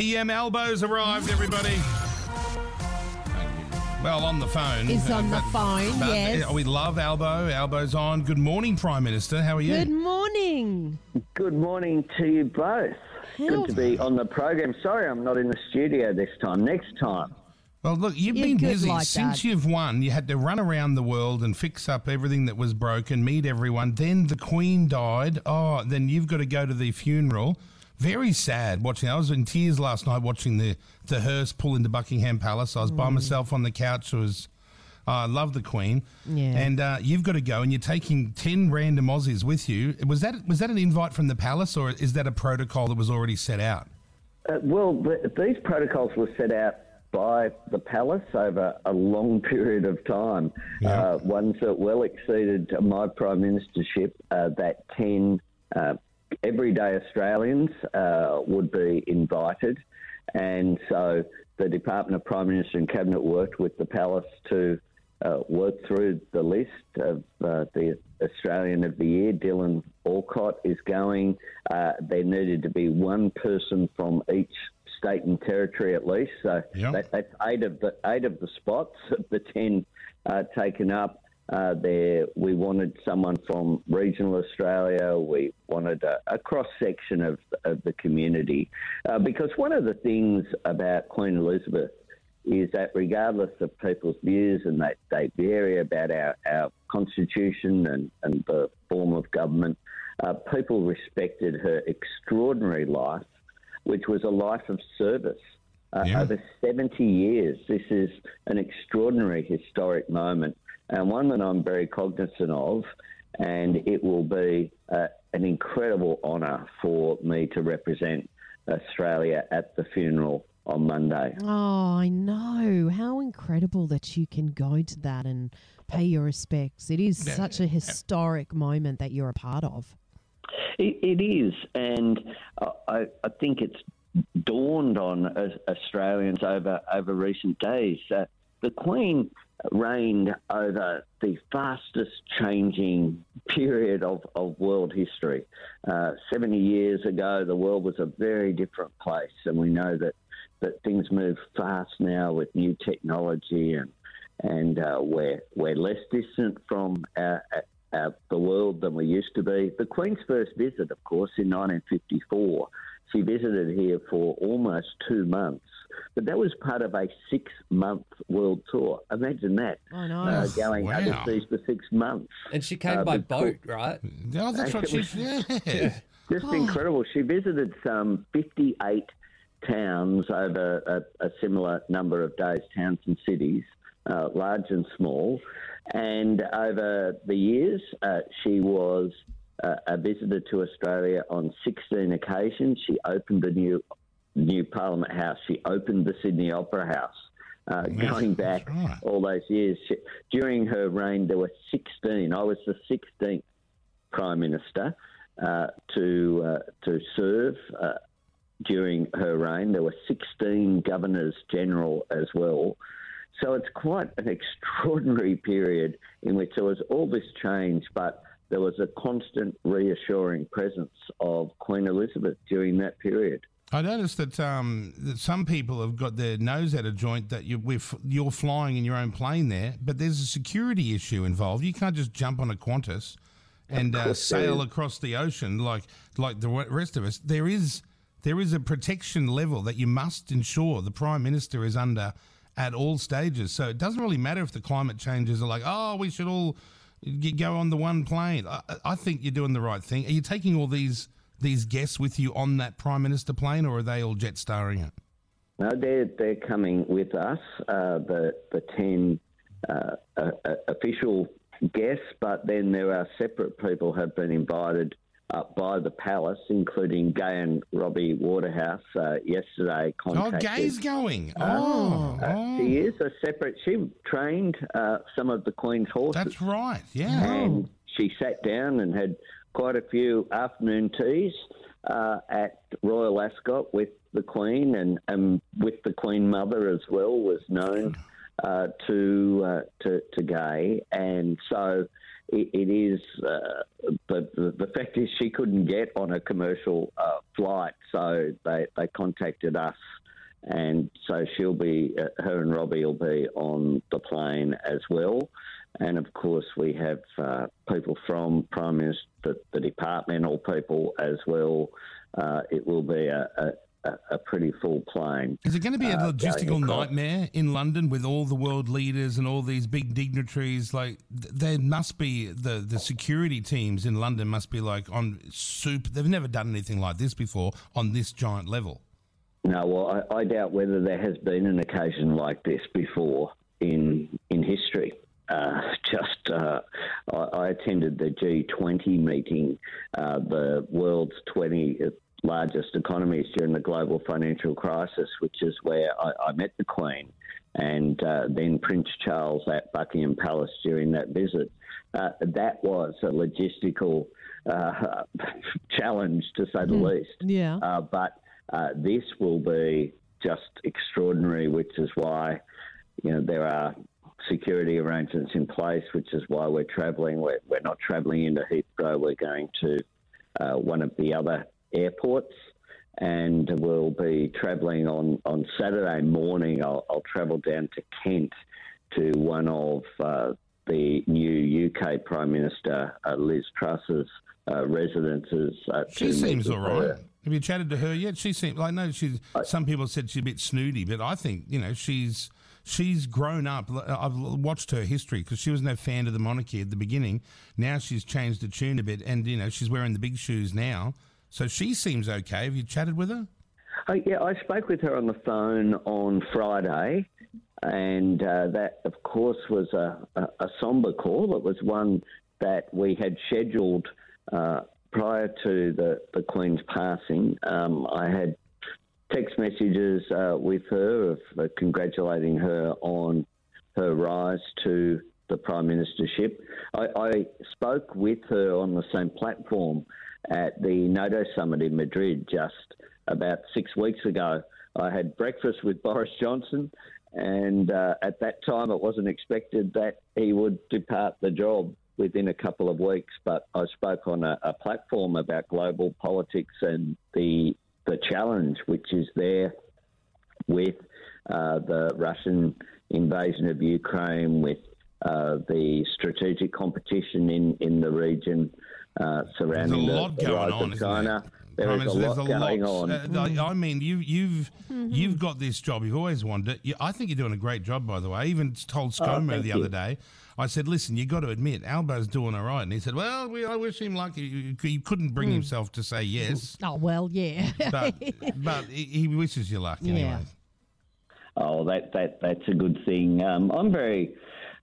PM Albo's arrived, everybody. Well, on the phone. Is on the but- phone, but, yes. uh, We love Albo. Albo's on. Good morning, Prime Minister. How are you? Good morning. Good morning to you both. How- Good to be on the program. Sorry I'm not in the studio this time. Next time. Well, look, you've You're been busy like since that. you've won. You had to run around the world and fix up everything that was broken, meet everyone. Then the Queen died. Oh, then you've got to go to the funeral. Very sad watching. I was in tears last night watching the the hearse pull into Buckingham Palace. I was Mm. by myself on the couch. It was. oh, I love the Queen. Yeah. And uh, you've got to go, and you're taking ten random Aussies with you. Was that was that an invite from the palace, or is that a protocol that was already set out? Uh, well, th these protocols were set out by the palace over a long period of time. Yeah. Uh, ones that well exceeded my prime ministership. Uh, that ten uh, everyday Australians uh, would be invited, and so the Department of Prime Minister and Cabinet worked with the palace to. Uh, work through the list of uh, the Australian of the Year. Dylan Alcott is going. Uh, there needed to be one person from each state and territory at least. So Yep. that, that's eight of the eight of the spots of the ten uh, taken up. Uh, there, we wanted someone from regional Australia. We wanted a, a cross section of, of the community, uh, because one of the things about Queen Elizabeth is that regardless of people's views and they, they vary about our, our constitution and, and the form of government, uh, people respected her extraordinary life, which was a life of service. Uh, Yeah. Over 70 years, this is an extraordinary historic moment and one that I'm very cognizant of. And it will be uh, an incredible honour for me to represent Australia at the funeral on Monday. Oh, I know. How incredible that you can go to that and pay your respects. It is such a historic moment that you're a part of. It, it is, and I- I, I think it's dawned on Australians over over recent days. Uh, the Queen reigned over the fastest changing period of, of world history. Uh, 70 years ago, the world was a very different place, and we know that, that things move fast now with new technology and and uh, we're we're less distant from our, our, the world than we used to be. The Queen's first visit, of course, in 1954, she visited here for almost two months, but that was part of a six-month world tour. Imagine that, I know. uh, going Wow. overseas for six months. And she came Uh, by but- boat, right? Oh, that's what she. Actually- Yeah. Just Oh. incredible. She visited some 58 towns over a, a similar number of days, towns and cities, uh, large and small. And over the years, uh, she was uh, a visitor to Australia on 16 occasions. She opened a new new Parliament House. She opened the Sydney Opera House. Uh, going back right. all those years, she, during her reign, there were 16. I was the 16th Prime Minister uh, to uh, to serve uh, during her reign. There were 16 governors general as well. So it's quite an extraordinary period in which there was all this change, but there was a constant reassuring presence of Queen Elizabeth during that period. I noticed that um, that some people have got their nose out of joint that you, we're, f- you're flying in your own plane there, but there's a security issue involved. You can't just jump on a Qantas and uh, sail across the ocean like like the rest of us. There is there is a protection level that you must ensure the prime minister is under at all stages. So it doesn't really matter if the climate changes are like, oh, we should all go on the one plane. I, I think you're doing the right thing. Are you taking all these these guests with you on that prime minister plane, or are they all jet starring it? No, they're they're coming with us. Uh, the the ten uh, uh, uh, official guests, but then there are separate people have been invited uh, by the palace, including Gay and Robbie Waterhouse. Uh, yesterday, Oh, contacted. Gay's going. Oh, Uh, oh. She is a separate. She trained uh, some of the Queen's horses, that's right. Yeah. and she sat down and had quite a few afternoon teas uh, at Royal Ascot with the Queen and, and with the Queen Mother as well. Was known uh, to, uh, to to Gay, and so it, it is, uh, but the, the, fact is she couldn't get on a commercial uh, flight, so they, they contacted us. And so she'll be, uh, her and Robbie will be on the plane as well. And of course, we have uh, people from Prime Minister, the, the departmental people as well. Uh, it will be a, a a, pretty full plane. Is it going to be a uh, logistical nightmare in London with all the world leaders and all these big dignitaries? Like, there must be the the security teams in London must be like on soup. They've never done anything like this before on this giant level. No, well, I, I doubt whether there has been an occasion like this before in in history. Uh, just uh, I, I, attended the G20 meeting, uh, the world's 20 largest economies during the global financial crisis, which is where I, I met the Queen and uh, then Prince Charles at Buckingham Palace during that visit. Uh, that was a logistical uh, challenge, to say the mm. least. Yeah. but this will be just extraordinary, which is why you know there are security arrangements in place, which is why we're travelling. We're, we're not travelling into Heathrow. We're going to uh, one of the other airports, and we'll be travelling on, on Saturday morning. I'll, I'll, travel down to Kent to one of uh, the new UK Prime Minister uh, Liz Truss's uh, residences. Uh, she seems all right. Have you chatted to her yet? She seems like no. She's. some people said she's a bit snooty, but I think you know she's she's grown up. I've watched her history because she was no fan of the monarchy at the beginning. Now she's changed the tune a bit, and you know she's wearing the big shoes now. So she seems okay. Have you chatted with her? Oh, yeah, I spoke with her on the phone on Friday, and uh, that, of course, was a, a, a, somber call. It was one that we had scheduled uh, prior to the, the Queen's passing. Um, I had text messages uh, with her of uh, congratulating her on her rise to the Prime Ministership. I, I, spoke with her on the same platform at the NATO summit in Madrid just about six weeks ago. I had breakfast with Boris Johnson, and uh, at that time it wasn't expected that he would depart the job within a couple of weeks. But I spoke on a, a platform about global politics and the the challenge which is there with uh, the Russian invasion of Ukraine, with uh, the strategic competition in, in the region uh, surrounding the, the rise on, of China. There is a lot a going lot. on. Uh, I mean, you, you've mm-hmm. you've got this job. You've always wanted it. You, I think you're doing a great job, by the way. I even told oh, ScoMo oh, the other day. I said, "Listen, you've got to admit, Albo's doing all right." And he said, "Well, we, I wish him luck. He, he couldn't bring mm. himself to say yes. Oh well, yeah. but but he, he wishes you luck anyway. Yeah. Oh, that that that's a good thing. Um, I'm very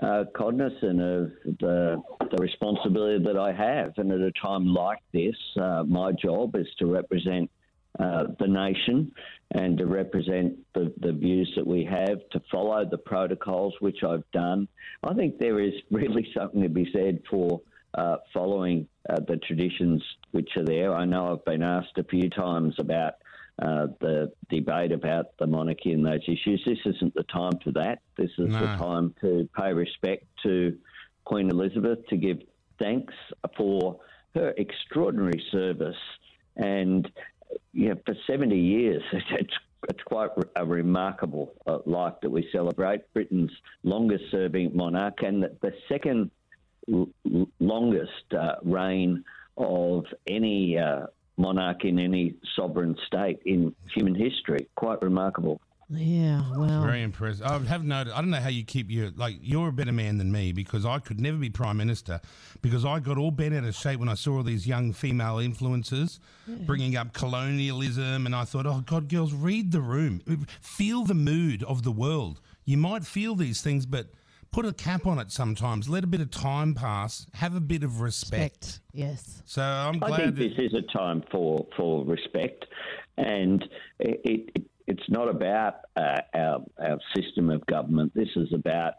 uh, cognizant of the, the responsibility that I have. And at a time like this, uh, my job is to represent uh, the nation and to represent the, the views that we have, to follow the protocols, which I've done. I think there is really something to be said for uh, following uh, the traditions which are there. I know I've been asked a few times about uh, the debate about the monarchy and those issues. This isn't the time for that. This is no. the time to pay respect to Queen Elizabeth, to give thanks for her extraordinary service. And you know, for 70 years, it's, it's quite a remarkable uh, life that we celebrate. Britain's longest serving monarch and the, the second l- longest uh, reign of any uh, monarch in any sovereign state in human history. Quite remarkable. Yeah, well, very impressive. I have noted. I don't know how you keep your like. You're a better man than me because I could never be prime minister because I got all bent out of shape when I saw all these young female influencers yeah. bringing up colonialism, and I thought, oh God, girls, read the room, feel the mood of the world. You might feel these things, but put a cap on it sometimes. Let a bit of time pass. Have a bit of respect. respect. Yes. So I'm glad. I think this is a time for for respect, and it, it it's not about uh, our our system of government. This is about.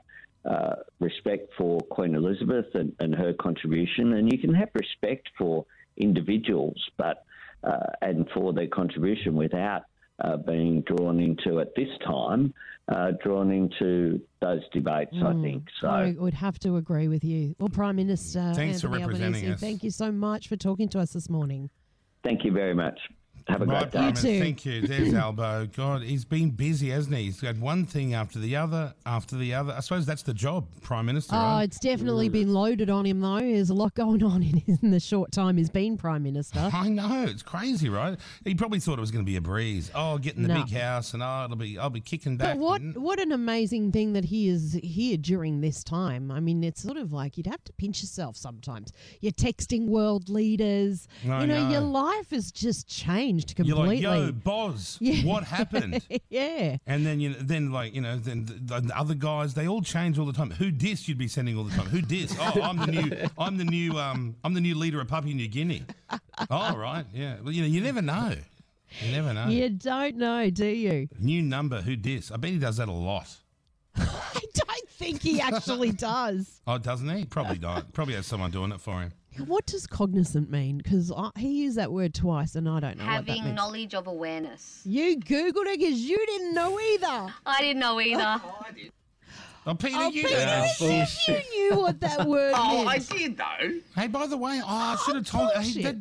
Uh, respect for Queen Elizabeth and, and, her contribution, and you can have respect for individuals, but uh, and for their contribution without uh, being drawn into at this time, uh, drawn into those debates. I think so. I would have to agree with you. Well, Prime Minister Thanks for Anthony representing Albanese, us. thank you so much for talking to us this morning. Thank you very much. Have a Right, great day. Prime too. Thank you. There's Albo. God, he's been busy, hasn't he? He's had one thing after the other, after the other. I suppose that's the job, Prime Minister. Oh, right? it's definitely been loaded on him, though. There's a lot going on in, in the short time he's been Prime Minister. I know it's crazy, right? He probably thought it was going to be a breeze. Oh, get in the No. big house, and oh, it'll be, I'll be kicking back. But what and- what an amazing thing that he is here during this time. I mean, it's sort of like you'd have to pinch yourself sometimes. You're texting world leaders. I you know, your life has just changed You're like, yo, Boz, Yeah. what happened? yeah. And then you, then like you know, then the, the other guys, they all change all the time. Who dis you'd be sending all the time? Who dis? Oh, I'm the new, I'm the new, um, I'm the new leader of Papua New Guinea. Oh, right, yeah. Well, you know, you never know. You never know. You don't know, do you? New number, who dis? I bet he does that a lot. I don't think he actually does. Oh, doesn't he? Probably not. Probably has someone doing it for him. What does cognizant mean? Because he used that word twice and I don't know what that Having means. knowledge of awareness. you Googled it because you didn't know either. I didn't know either. Oh, Peter, Oh, you Peter, know. you knew what that word Oh, I meant. did though. Hey, by the way, oh, I should have told. Hey, that,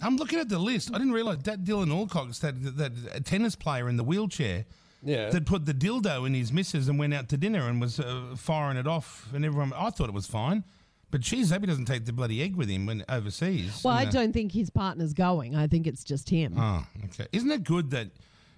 I'm looking at the list. I didn't realize that Dylan Alcott's that that tennis player in the wheelchair. Yeah. That put the dildo in his missus and went out to dinner and was uh, firing it off, and everyone. I thought it was fine, but geez, hope he doesn't take the bloody egg with him when overseas. Well, I know. don't think his partner's going. I think it's just him. Oh, okay. Isn't it good that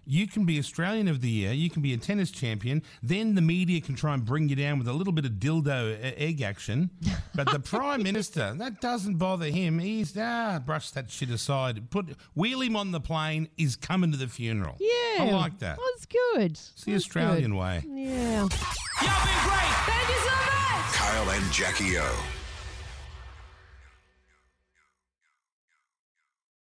you can be Australian of the Year, you can be a tennis champion, then the media can try and bring you down with a little bit of dildo egg action, but the Prime Minister, that doesn't bother him. He's, ah, brush that shit aside. Put Wheel him on the plane, he's coming to the funeral. Yeah. I like that. That's good. It's the Australian way. Yeah. Kyle and Jackie O.